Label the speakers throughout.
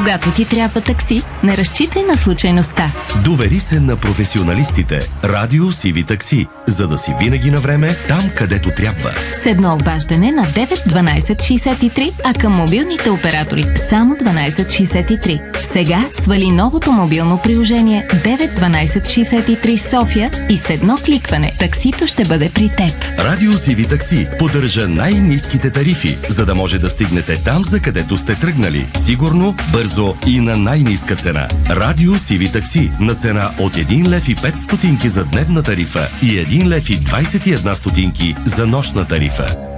Speaker 1: Когато ти трябва такси, не разчитай на случайността.
Speaker 2: Довери се на професионалистите. Радио Сиви Такси, за да си винаги на време там, където трябва.
Speaker 1: С едно обаждане на 9 12 63, а към мобилните оператори само 12 63. Сега свали новото мобилно приложение 9 12 63 София и с едно кликване таксито ще бъде при теб.
Speaker 2: Радио Сиви Такси поддържа най-низките тарифи, за да може да стигнете там, за където сте тръгнали. Сигурно, бързо и на най-низка цена. Радио Сиви Такси на цена от 1 лев и 5 стотинки за дневна тарифа и 1 лев и 21 стотинки за нощна тарифа.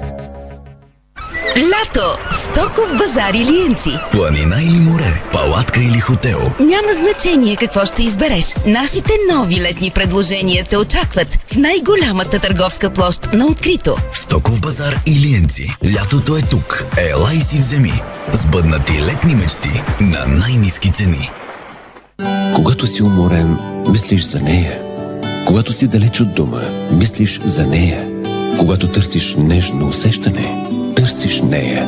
Speaker 3: Лято в Стоков базар или Ленци.
Speaker 4: Планина или море, палатка или хотел.
Speaker 3: Няма значение какво ще избереш. Нашите нови летни предложения те очакват в най-голямата търговска площ на открито.
Speaker 4: Стоков базар и Лиенци. Лятото е тук. Ела и си вземи. Сбъднати летни мечти на най-низки цени.
Speaker 5: Когато си уморен, мислиш за нея. Когато си далеч от дома, мислиш за нея. Когато търсиш нежно усещане, търсиш нея.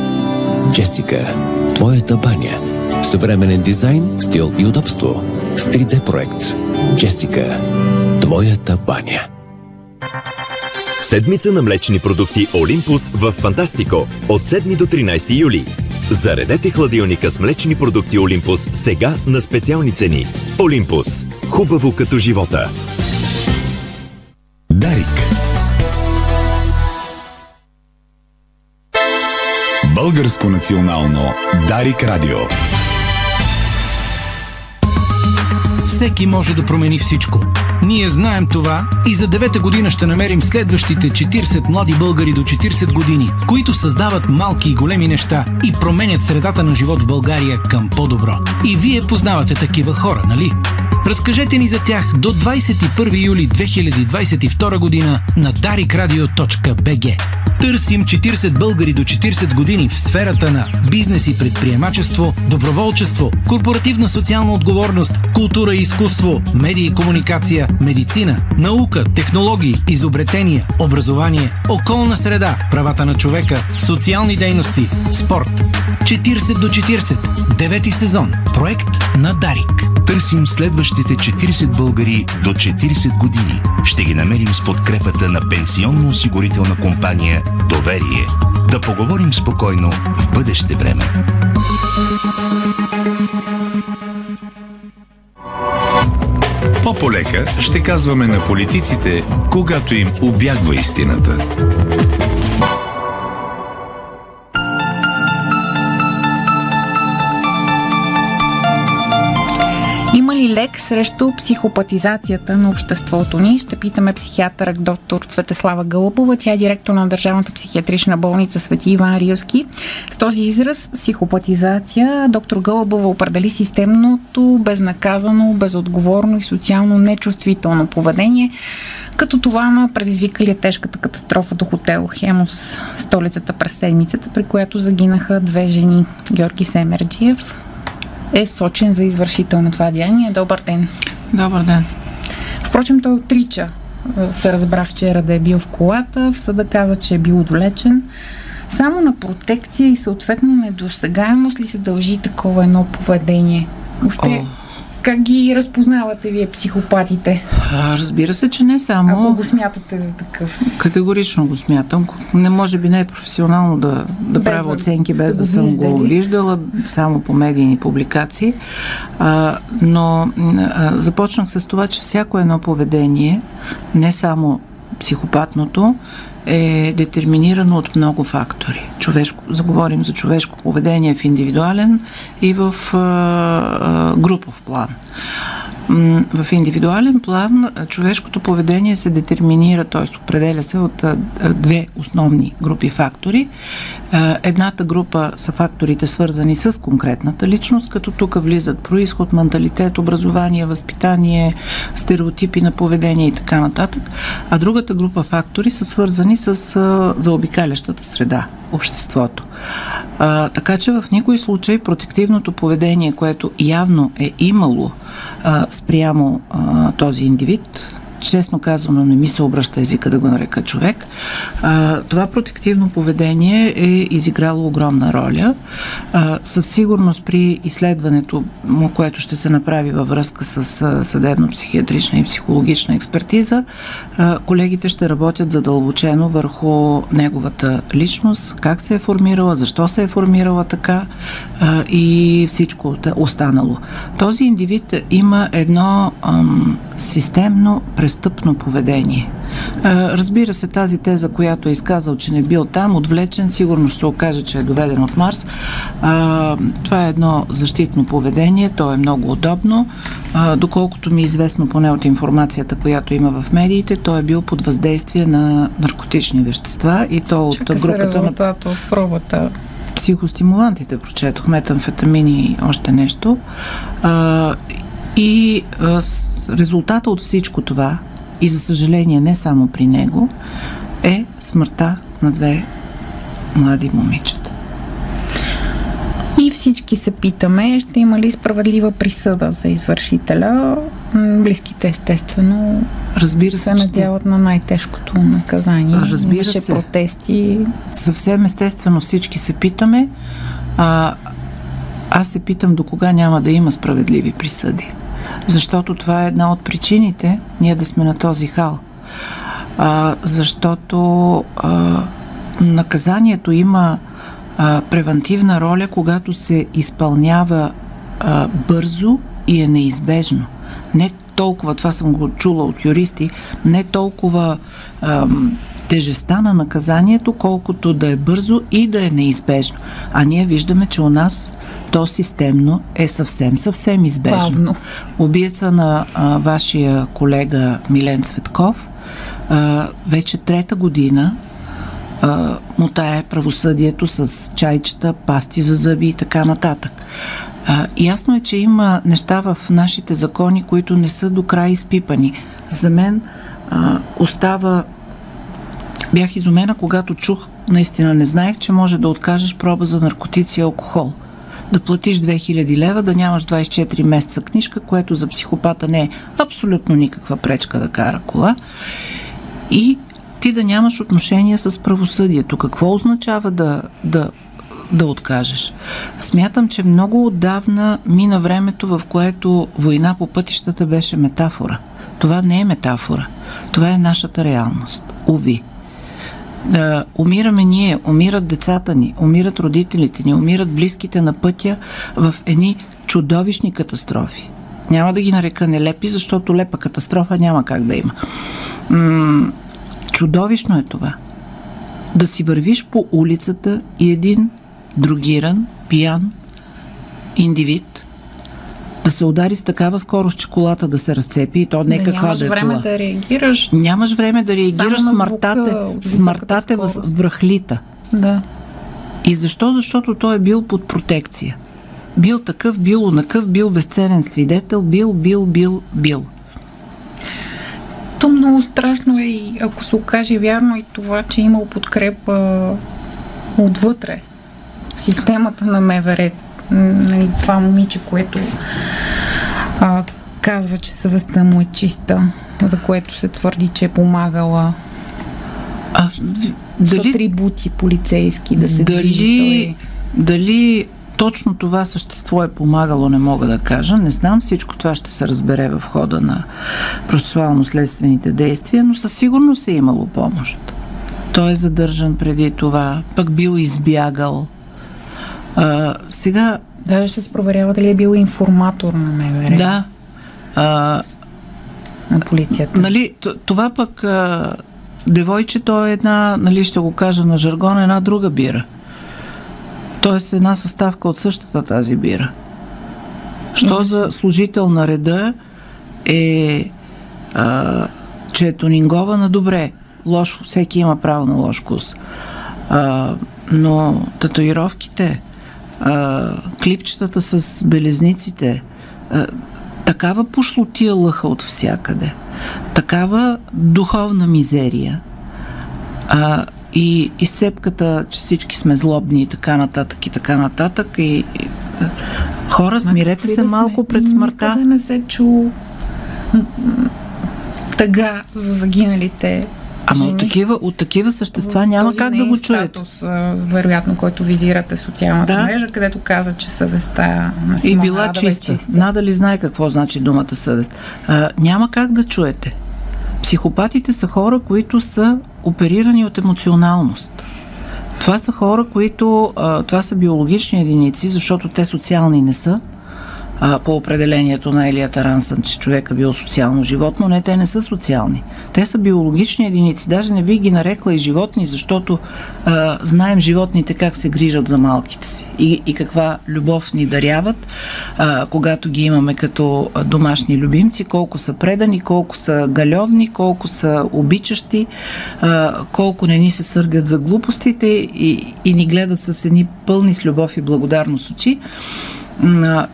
Speaker 5: Джесика, твоята баня. Съвременен дизайн, стил и удобство. С 3D проект. Джесика, твоята баня.
Speaker 6: Седмица на млечни продукти Олимпус в Фантастико от 7 до 13 юли. Заредете хладилника с млечни продукти Олимпус сега на специални цени. Олимпус. Хубаво като живота.
Speaker 7: Дарик. Българско национално Дарик Радио.
Speaker 8: Всеки може да промени всичко. Ние знаем това и за девета година ще намерим следващите 40 млади българи до 40 години, които създават малки и големи неща и променят средата на живот в България към по-добро. И вие познавате такива хора, нали? Разкажете ни за тях до 21 юли 2022 година на darikradio.bg. Търсим 40 българи до 40 години в сферата на бизнес и предприемачество, доброволчество, корпоративна социална отговорност, култура и изкуство, медии и комуникация, медицина, наука, технологии, изобретения, образование, околна среда, правата на човека, социални дейности, спорт. 40 до 40. Девети сезон. Проект на Дарик.
Speaker 7: Търсим следващите 40 българи до 40 години. Ще ги намерим с подкрепата на пенсионно-осигурителна компания Доверие. Да поговорим спокойно в бъдеще време. По-полека ще казваме на политиците, когато им обягва истината.
Speaker 9: Лек срещу психопатизацията на обществото ни? Ще питаме психиатър доктор Светеслава Гълъбова. Тя е директор на Държавната психиатрична болница Свети Иван Рилски. С този израз психопатизация доктор Гълъбова определи системното, безнаказано, безотговорно и социално нечувствително поведение, като това на предизвикали тежката катастрофа до хотел Хемос в столицата през седмицата, при която загинаха две жени. Георги Семерджиев е сочен за извършител на това деяние. Добър ден!
Speaker 10: Добър ден!
Speaker 9: Впрочем, той отрича. Се разбра вчера да е бил в колата, в съда каза, че е бил отвлечен. Само на протекция и съответно недосегаемост ли се дължи такова едно поведение? Въобще,
Speaker 10: О.
Speaker 9: как ги разпознавате вие психопатите?
Speaker 10: А, разбира се, че не само.
Speaker 9: Ако го смятате за такъв.
Speaker 10: Категорично го смятам. Не може би не е професионално да, да
Speaker 9: Без
Speaker 10: правя
Speaker 9: да
Speaker 10: оценки, без
Speaker 9: го
Speaker 10: да съм го
Speaker 9: виждали.
Speaker 10: виждала, само по медийни публикации. А, но а, започнах с това, че всяко едно поведение, не само психопатното, е детерминирано от много фактори. Човешко, заговорим за човешко поведение в индивидуален и в а, а, групов план. В индивидуален план а, човешкото поведение се детерминира, т.е. определя се от две основни групи фактори. А, Едната група са факторите свързани с конкретната личност, като тук влизат происход, менталитет, образование, възпитание, стереотипи на поведение и така нататък. А другата група фактори са свързани с заобикалящата среда, обществото. А, така че в никой случай протективното поведение, което явно е имало а, спрямо а, този индивид, честно казано не ми се обръща езика да го нарека човек, а, това протективно поведение е изиграло огромна роля. А, със сигурност при изследването което ще се направи във връзка с съдебно-психиатрична и психологична експертиза, а, колегите ще работят задълбочено върху неговата личност, как се е формирала, защо се е формирала така а, и всичко останало. Този индивид има едно ам, системно престъпно поведение. А, Разбира се, тази теза, която е изказал, че не бил там, отвлечен, сигурно ще се окаже, че е доведен от Марс. А, това е едно защитно поведение, то е много удобно. А, доколкото ми е известно поне от информацията, която има в медиите, той е бил под въздействие на наркотични вещества и то от
Speaker 9: Чака се
Speaker 10: групата на
Speaker 9: резултат от пробата.
Speaker 10: психостимулантите, прочетох метамфетамини и още нещо. А, и а, резултата от всичко това, и за съжаление не само при него, е смъртта на две млади момичета.
Speaker 9: И всички се питаме, ще има ли справедлива присъда за извършителя. Близките естествено
Speaker 10: Разбира
Speaker 9: се
Speaker 10: се,
Speaker 9: надяват на най-тежкото наказание.
Speaker 10: Разбира
Speaker 9: Имаше
Speaker 10: се.
Speaker 9: протести.
Speaker 10: Съвсем естествено всички се питаме. А, аз се питам до кога няма да има справедливи присъди. Защото това е една от причините ние да сме на този хал. А, защото а, наказанието има а, превентивна роля, когато се изпълнява а, бързо и е неизбежно. Не толкова, това съм го чула от юристи, не толкова ам, тежестта на наказанието, колкото да е бързо и да е неизбежно. А ние виждаме, че у нас то системно е съвсем, съвсем избежно.
Speaker 9: Бавно.
Speaker 10: Убиеца на а, вашия колега Милен Цветков вече трета година а, мутае правосъдието с чайчета, пасти за зъби и така нататък. А, ясно е, че има неща в нашите закони, които не са до край изпипани. За мен а, остава. Бях изумена, когато чух, наистина не знаех, че може да откажеш проба за наркотици и алкохол. Да платиш 2000 лева, да нямаш 24 месеца книжка, което за психопата не е абсолютно никаква пречка да кара кола. И ти да нямаш отношение с правосъдието. Какво означава да, да, да откажеш? Смятам, че много отдавна мина времето, в което война по пътищата беше метафора. Това не е метафора. Това е нашата реалност. Уви. Да, умираме ние, умират децата ни, умират родителите ни, умират близките на пътя в едни чудовищни катастрофи. Няма да ги нарека нелепи, защото лепа катастрофа няма как да има. М- чудовищно е това. Да си вървиш по улицата и един другиран, пиян индивид да се удари с такава скорост, че колата да се разцепи и то не
Speaker 9: да
Speaker 10: каква да е
Speaker 9: време
Speaker 10: кола.
Speaker 9: да реагираш.
Speaker 10: Нямаш време да реагираш, смъртта те, смъртта те връхлита.
Speaker 9: Да.
Speaker 10: И защо? Защото той е бил под протекция. Бил такъв, бил онакъв, бил безценен свидетел, бил, бил, бил, бил.
Speaker 9: То много страшно е и ако се окаже вярно и това, че е имал подкрепа отвътре в системата на МВР. Нали, това момиче, което а, казва, че съвестта му е чиста, за което се твърди, че е помагала
Speaker 10: А,
Speaker 9: с атрибути полицейски да се движи.
Speaker 10: дали, дали точно това същество е помагало, не мога да кажа. Не знам, всичко това ще се разбере в хода на процесуално-следствените действия, но със сигурност е имало помощ. Той е задържан преди това, пък бил избягал. А, сега...
Speaker 9: Даже ще се проверява дали е бил информатор на МВР.
Speaker 10: Да. А,
Speaker 9: на полицията.
Speaker 10: Нали, това пък а, девойчето е една, нали ще го кажа на жаргон, една друга бира. Тоест една съставка от същата тази бира. Що за служител на реда е, а, че е тонингована добре. Лош, всеки има право на лош вкус. А, но татуировките, а, клипчетата с белезниците, а, такава пошлотия лъха от всякъде, такава духовна мизерия а, и изцепката, че всички сме злобни и така нататък и така нататък и, и а, хора, смирете се
Speaker 9: да сме?
Speaker 10: малко пред смъртта.
Speaker 9: Никъде не се чу тъга за загиналите
Speaker 10: Ама
Speaker 9: жени.
Speaker 10: от такива, от такива същества
Speaker 9: В
Speaker 10: няма как да го чуете.
Speaker 9: Статус, вероятно, който визирате в социалната
Speaker 10: Да.
Speaker 9: мрежа, където каза, че съвестта на
Speaker 10: И
Speaker 9: Симона
Speaker 10: била
Speaker 9: Адова е
Speaker 10: чиста. Надали знае какво значи думата съвест. А, няма как да чуете. Психопатите са хора, които са оперирани от емоционалност. Това са хора, които. А, това са биологични единици, защото те социални не са. А, по определението на Елия Тарансън, че човека бил социално животно. Не, те не са социални. Те са биологични единици. Даже не би ги нарекла и животни, защото а, знаем животните как се грижат за малките си и, и каква любов ни даряват, а, когато ги имаме като домашни любимци, колко са предани, колко са галевни, колко са обичащи, а, колко не ни се сърдят за глупостите и, и ни гледат с едни пълни с любов и благодарност очи.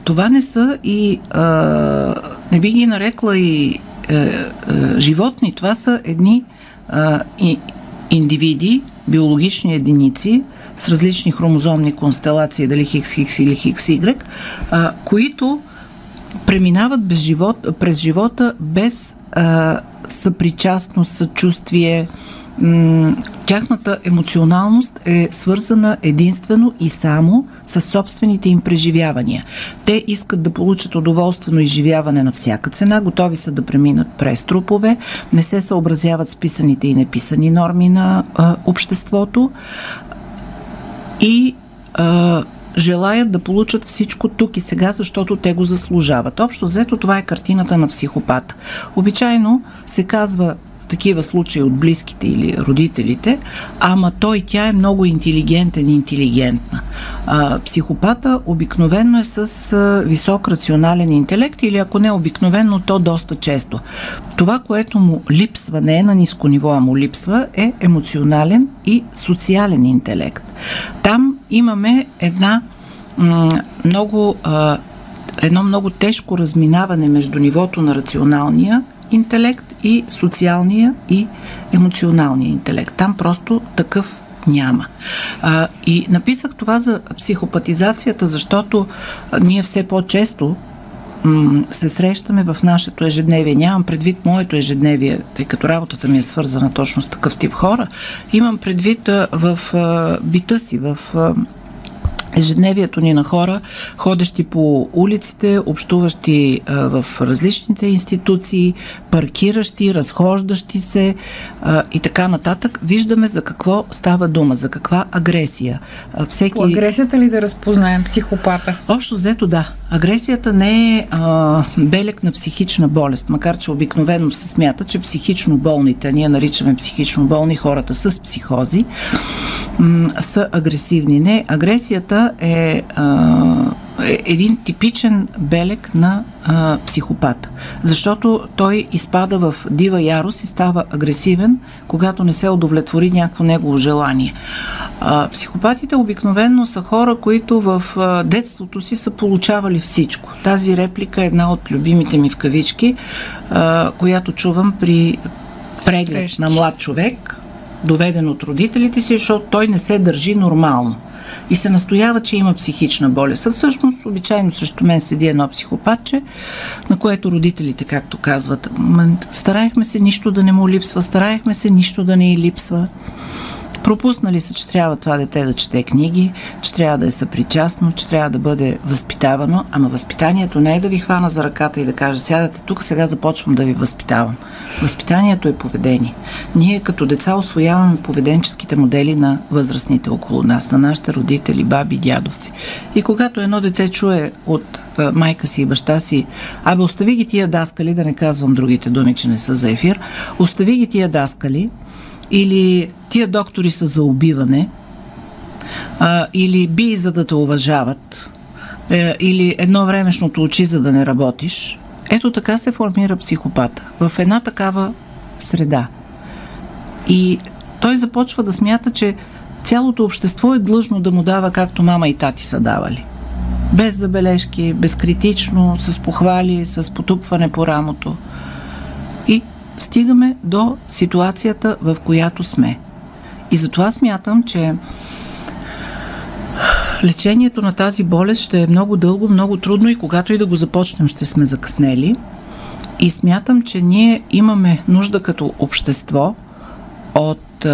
Speaker 10: Това не са и не би ги нарекла и е, е, животни. Това са едни индивиди, биологични единици с различни хромозомни констелации, дали хикс или хикс, Y, а, които преминават без живот, през живота без съпричастност, съчувствие. Тяхната емоционалност е свързана единствено и само с собствените им преживявания. Те искат да получат удоволствено изживяване на всяка цена, готови са да преминат през трупове, не се съобразяват с писаните и неписани норми на а, обществото и а, желаят да получат всичко тук и сега, защото те го заслужават. Общо взето това е картината на психопата. Обичайно се казва такива случаи от близките или родителите, ама той, тя е много интелигентен и интелигентна. А, психопата обикновено е с а, висок рационален интелект или ако не обикновено, то доста често. Това, което му липсва, не е на ниско ниво, а му липсва, е емоционален и социален интелект. Там имаме една м- много, а, едно много тежко разминаване между нивото на рационалния интелект и социалния и емоционалния интелект. Там просто такъв няма. А, и написах това за психопатизацията, защото ние все по-често се срещаме в нашето ежедневие. Нямам предвид моето ежедневие, тъй като работата ми е свързана точно с такъв тип хора. Имам предвид в бита си, в ежедневието ни на хора, ходещи по улиците, общуващи а, в различните институции, паркиращи, разхождащи се а, и така нататък, виждаме за какво става дума, за каква агресия. А, всеки...
Speaker 9: По агресията ли да разпознаем психопата?
Speaker 10: Общо взето да. Агресията не е а, белег на психична болест, макар че обикновено се смята, че психично болните, ние наричаме психично болни хората с психози, м- са агресивни. Не, агресията е, а, е един типичен белег на а, психопат. Защото той изпада в дива ярост и става агресивен, когато не се удовлетвори някакво негово желание. А, психопатите обикновено са хора, които в а, детството си са получавали всичко. Тази реплика е една от любимите ми в кавички, а, която чувам при преглед на млад човек, доведен от родителите си, защото той не се държи нормално. И се настоява, че има психична болест. А всъщност, обичайно срещу мен седи едно психопатче, на което родителите, както казват, «Ма, стараехме се нищо да не му липсва, стараехме се нищо да не й липсва. Пропуснали са, че трябва това дете да чете книги, че трябва да е съпричастно, че трябва да бъде възпитавано, ама възпитанието не е да ви хвана за ръката и да каже, сядате тук, сега започвам да ви възпитавам. Възпитанието е поведение. Ние като деца освояваме поведенческите модели на възрастните около нас, на нашите родители, баби, дядовци. И когато едно дете чуе от майка си и баща си, абе остави ги тия даскали, да не казвам другите думи, че не са за ефир, остави ги тия даскали, или тия доктори са за убиване, а, или би за да те уважават, е, или едно времешното очи за да не работиш. Ето така се формира психопата. В една такава среда. И той започва да смята, че цялото общество е длъжно да му дава както мама и тати са давали. Без забележки, безкритично, с похвали, с потупване по рамото. Стигаме до ситуацията, в която сме. И затова смятам, че лечението на тази болест ще е много дълго, много трудно и когато и да го започнем, ще сме закъснели. И смятам, че ние имаме нужда като общество от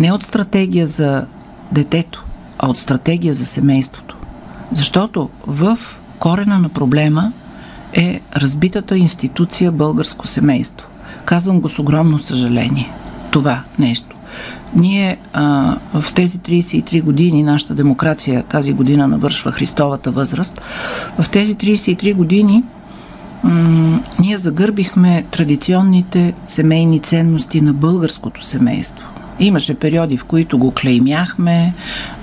Speaker 10: не от стратегия за детето, а от стратегия за семейството. Защото в корена на проблема е разбитата институция българско семейство. Казвам го с огромно съжаление. това нещо. Ние а, в тези 33 години, нашата демокрация тази година навършва Христовата възраст, в тези 33 години м- ние загърбихме традиционните семейни ценности на българското семейство. Имаше периоди, в които го клеймяхме,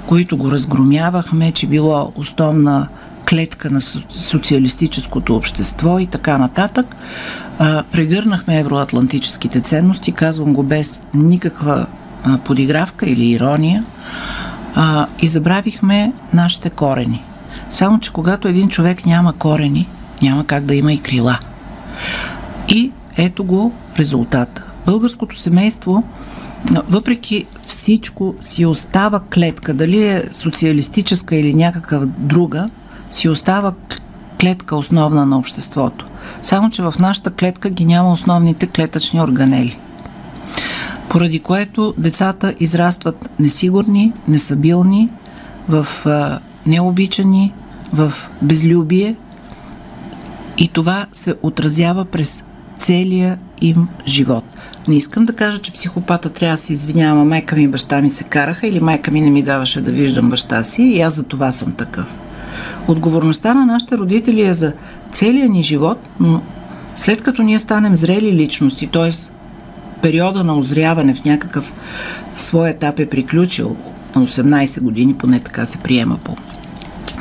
Speaker 10: които го разгромявахме, че било основна клетка на со- социалистическото общество и така нататък. Прегърнахме евроатлантическите ценности, казвам го без никаква а, подигравка или ирония, а, и забравихме нашите корени. Само, че когато един човек няма корени, няма как да има и крила. И ето го резултата. Българското семейство, въпреки всичко, си остава клетка. Дали е социалистическа или някакъв друга, си остава клетка основна на обществото. Само, че в нашата клетка ги няма основните клетъчни органели. Поради което децата израстват несигурни, несъбилни, в необичани, в безлюбие и това се отразява през целия им живот. Не искам да кажа, че психопата трябва да се извинява, майка ми и баща ми се караха или майка ми не ми даваше да виждам баща си и аз за това съм такъв. Отговорността на нашите родители е за целия ни живот, но след като ние станем зрели личности, т.е. периода на озряване в някакъв свой етап е приключил на 18 години, поне така се приема по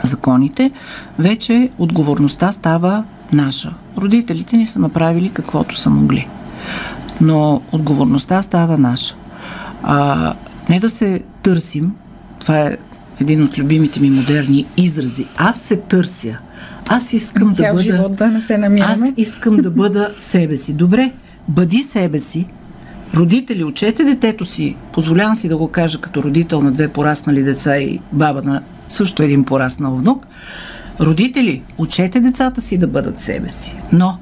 Speaker 10: законите, вече отговорността става наша. Родителите ни са направили каквото са могли. Но отговорността става наша. А, не да се търсим, това е един от любимите ми модерни изрази. Аз се търся. Аз искам
Speaker 9: Цял
Speaker 10: да бъда...
Speaker 9: живот да не се намираме.
Speaker 10: Аз искам да бъда себе си. Добре, бъди себе си. Родители, учете детето си. Позволявам си да го кажа като родител на две пораснали деца и баба на също един пораснал внук. Родители, учете децата си да бъдат себе си. Но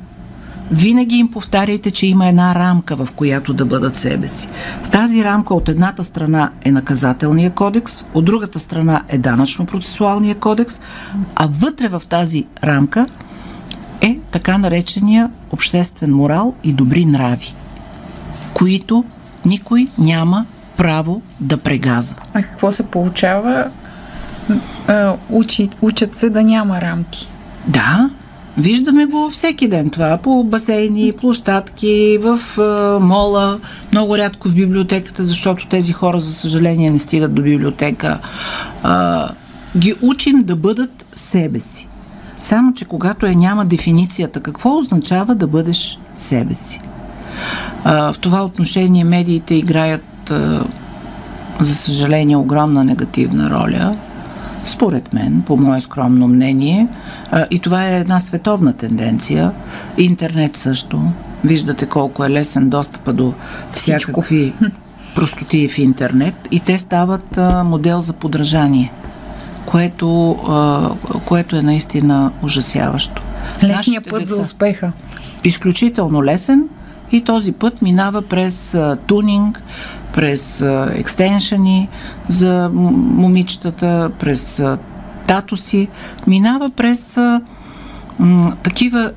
Speaker 10: винаги им повтаряйте, че има една рамка, в която да бъдат себе си. В тази рамка от едната страна е наказателния кодекс, от другата страна е данъчно-процесуалния кодекс, а вътре в тази рамка е така наречения обществен морал и добри нрави, които никой няма право да прегаза.
Speaker 9: А какво се получава? Учи, учат се да няма рамки.
Speaker 10: Да, виждаме го всеки ден това по басейни, площадки, в а, мола, много рядко в библиотеката, защото тези хора, за съжаление, не стигат до библиотека. А, ги учим да бъдат себе си. Само, че когато е няма дефиницията, какво означава да бъдеш себе си? А, в това отношение медиите играят, а, за съжаление, огромна негативна роля според мен, по мое скромно мнение, и това е една световна тенденция. Интернет също. Виждате колко е лесен достъпа до всякакви простотии в интернет и те стават модел за подражание, което, което е наистина ужасяващо.
Speaker 9: Лесният
Speaker 10: Нашите
Speaker 9: път за
Speaker 10: деца-
Speaker 9: успеха.
Speaker 10: изключително лесен и този път минава през тунинг, през а, екстеншъни за момичетата, през татуси, минава през такива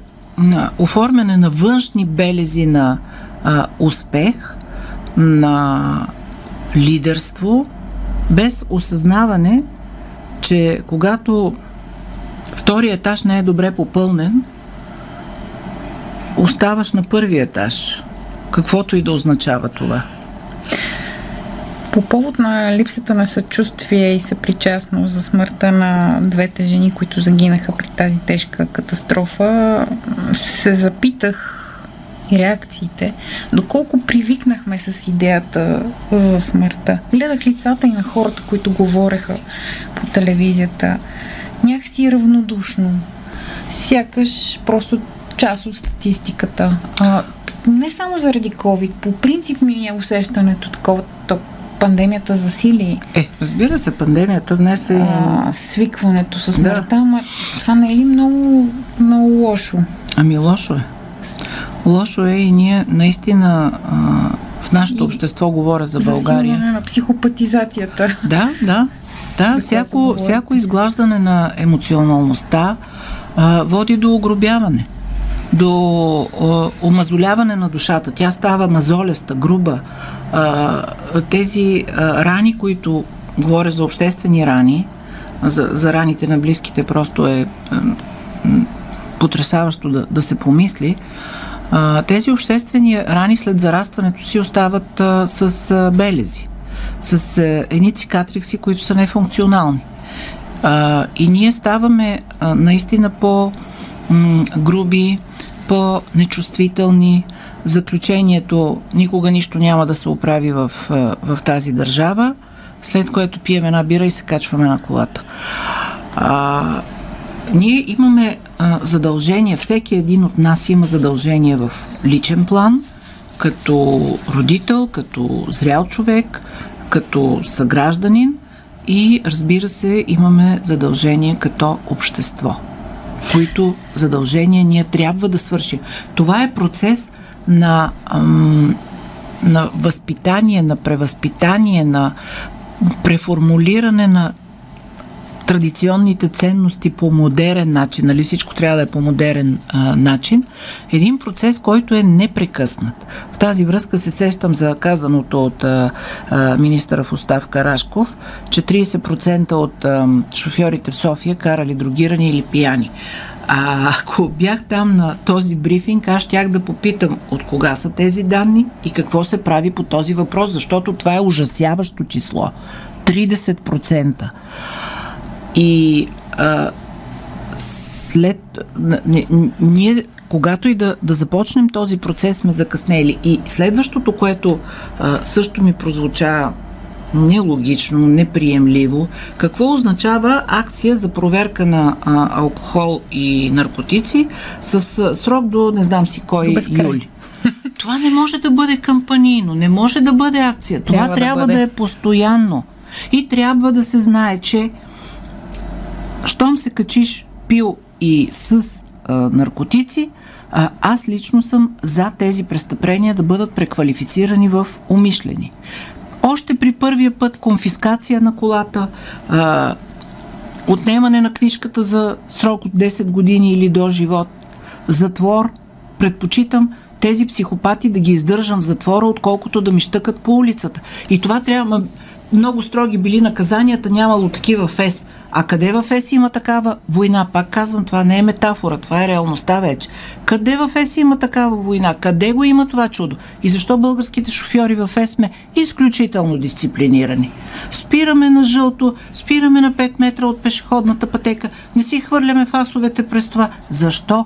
Speaker 10: оформяне на външни белези на успех, на лидерство, без осъзнаване, че когато втория етаж не е добре попълнен, оставаш на първия етаж. Каквото и да означава това.
Speaker 9: По повод на липсата на съчувствие и съпричастност за смъртта на двете жени, които загинаха при тази тежка катастрофа, се запитах реакциите, доколко привикнахме с идеята за смъртта. Гледах лицата и на хората, които говореха по телевизията, някакси равнодушно. Сякаш просто част от статистиката. А, не само заради COVID, по принцип ми е усещането такова, то пандемията засили
Speaker 10: Е, разбира се, пандемията днес е...
Speaker 9: а, свикването с смъртта, ама това не е ли много, много лошо?
Speaker 10: Ами лошо е. Лошо е и ние наистина а, в нашето общество говоря за България.
Speaker 9: На психопатизацията.
Speaker 10: Да, да. Да,
Speaker 9: За
Speaker 10: всяко, всяко изглаждане на емоционалността а, води до огробяване, до а, омазоляване на душата. Тя става мазолеста, груба, тези рани, които говоря за обществени рани, за, за раните на близките просто е потрясаващо да, да се помисли. Тези обществени рани след зарастването си остават а, с а, белези, с а, едни цикатрикси, които са нефункционални. А, и ние ставаме а, наистина по-груби, по-нечувствителни. Заключението никога нищо няма да се оправи в, а, в тази държава, след което пием една бира и се качваме на колата. А, ние имаме а, задължение, всеки един от нас има задължение в личен план, като родител, като зрял човек, като съгражданин и разбира се имаме задължение като общество, които задължения ние трябва да свършим. Това е процес на, на възпитание, на превъзпитание, на преформулиране на традиционните ценности по модерен начин, нали всичко трябва да е по модерен а, начин, един процес, който е непрекъснат. В тази връзка се сещам за казаното от а, а, министъра в оставка Рашков, че 30% от а, шофьорите в София карали другирани или пияни. А ако бях там на този брифинг, аз щях да попитам от кога са тези данни и какво се прави по този въпрос, защото това е ужасяващо число. 30%. И а, след. Ние, когато и да, да започнем този процес, сме закъснели. И следващото, което а, също ми прозвуча нелогично, неприемливо, какво означава акция за проверка на а, алкохол и наркотици с а, срок до не знам си кой юли. Това не може да бъде кампанийно, не може да бъде акция. Това трябва, трябва да, бъде... да е постоянно. И трябва да се знае, че щом се качиш пил и с а, наркотици, а, аз лично съм за тези престъпления да бъдат преквалифицирани в умишлени. Още при първия път конфискация на колата, а, отнемане на книжката за срок от 10 години или до живот, затвор, предпочитам тези психопати да ги издържам в затвора, отколкото да ми щъкат по улицата. И това трябва много строги били наказанията, нямало такива в. А къде в ЕС има такава война? Пак казвам, това не е метафора, това е реалността вече. Къде в ЕС има такава война? Къде го има това чудо? И защо българските шофьори в ЕС сме изключително дисциплинирани? Спираме на жълто, спираме на 5 метра от пешеходната пътека, не си хвърляме фасовете през това. Защо?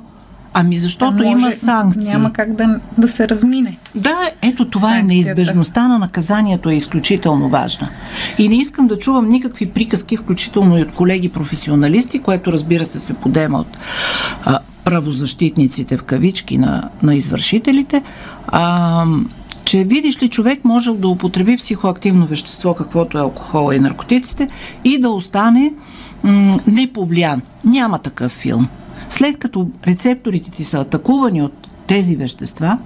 Speaker 10: Ами защото
Speaker 9: може,
Speaker 10: има санкции.
Speaker 9: Няма как да, да се размине.
Speaker 10: Да, ето това Санкцията. е неизбежността на наказанието е изключително важна. И не искам да чувам никакви приказки, включително и от колеги професионалисти, което разбира се се подема от а, правозащитниците в кавички на, на извършителите, а, че видиш ли човек можел да употреби психоактивно вещество, каквото е алкохола и наркотиците, и да остане м- неповлиян. Няма такъв филм. След като рецепторите ти са атакувани от тези вещества,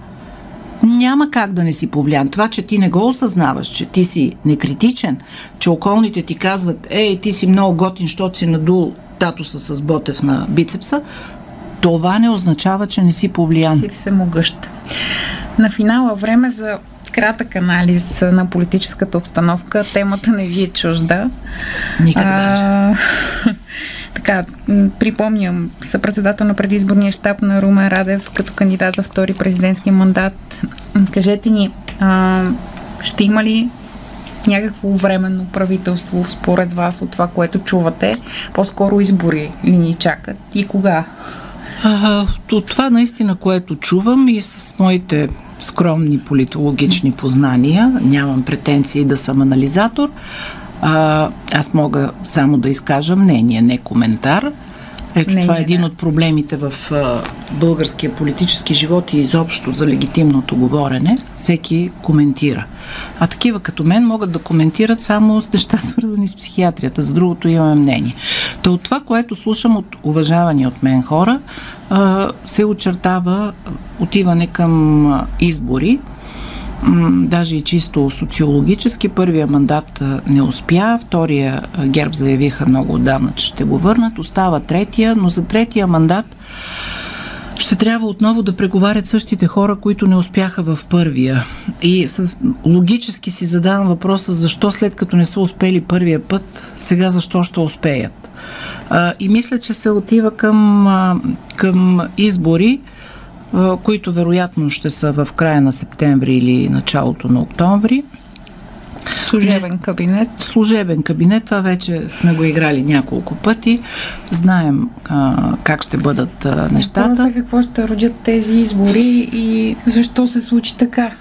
Speaker 10: няма как да не си повлиян. Това, че ти не го осъзнаваш, че ти си некритичен, че околните ти казват, ей, ти си много готин, защото си надул татуса с ботев на бицепса, това не означава, че не си повлиян.
Speaker 9: Си всемогъщ. На финала време за кратък анализ на политическата обстановка. Темата не ви е чужда.
Speaker 10: Никак даже.
Speaker 9: Така, припомням, съпредседател на предизборния щаб на Румен Радев като кандидат за втори президентски мандат. Кажете ни, а, ще има ли някакво временно правителство според вас от това, което чувате? По-скоро избори ли ни чакат и кога?
Speaker 10: От това наистина, което чувам и с моите скромни политологични познания, нямам претенции да съм анализатор, а, аз мога само да изкажа мнение, не коментар. Ето не, това е един да. от проблемите в а, българския политически живот и изобщо за легитимното говорене. Всеки коментира. А такива като мен могат да коментират само с неща свързани с психиатрията. За другото имаме мнение. То от това, което слушам от уважавани от мен хора, а, се очертава отиване към избори даже и чисто социологически. Първия мандат не успя, втория ГЕРБ заявиха много отдавна, че ще го върнат. Остава третия, но за третия мандат ще трябва отново да преговарят същите хора, които не успяха в първия. И логически си задавам въпроса, защо след като не са успели първия път, сега защо ще успеят. И мисля, че се отива към, към избори, които вероятно ще са в края на септември или началото на октомври.
Speaker 9: Служебен кабинет.
Speaker 10: Служебен кабинет, това вече сме го играли няколко пъти. Знаем а, как ще бъдат а, нещата.
Speaker 9: Въпросът е какво ще родят тези избори и защо се случи така,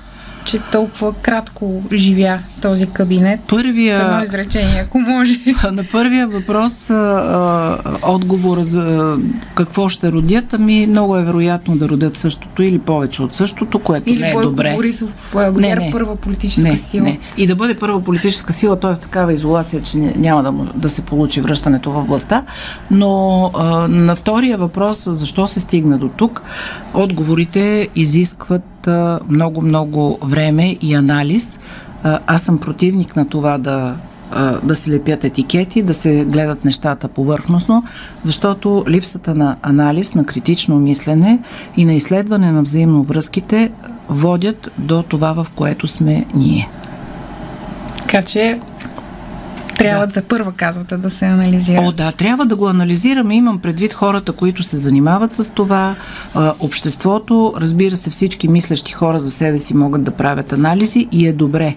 Speaker 9: че толкова кратко живя този кабинет.
Speaker 10: Първия...
Speaker 9: Едно изречение, ако може.
Speaker 10: На първия въпрос а, а, отговора за какво ще родят, ами много е вероятно да родят същото или повече от същото, което
Speaker 9: Или
Speaker 10: не е
Speaker 9: Бойко
Speaker 10: добре.
Speaker 9: Борисов а, ГЕРБ първа политическа
Speaker 10: не,
Speaker 9: сила.
Speaker 10: Не. И да бъде първа политическа сила, той е в такава изолация, че не- няма да, да се получи връщането във властта. Но а, на втория въпрос, защо се стигна до тук, отговорите изискват а, много-много време и анализ. Аз съм противник на това да да се лепят етикети, да се гледат нещата повърхностно, защото липсата на анализ, на критично мислене и на изследване на взаимно връзките водят до това, в което сме ние.
Speaker 9: Така че трябва да. първа казвате да се анализира.
Speaker 10: О, да, трябва да го анализираме. Имам предвид хората, които се занимават с това, обществото, разбира се, всички мислещи хора за себе си могат да правят анализи и е добре.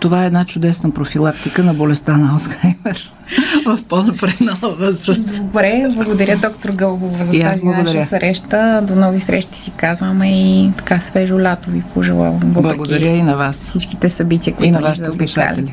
Speaker 10: Това е една чудесна профилактика на болестта на Алцхаймер в по-напреднала възраст.
Speaker 9: Добре, благодаря доктор Гълбова за тази
Speaker 10: благодаря.
Speaker 9: наша среща. До нови срещи си казваме и така свежо лято ви пожелавам.
Speaker 10: Благодаря и на вас.
Speaker 9: Всичките събития, които
Speaker 10: И на вашите слушатели.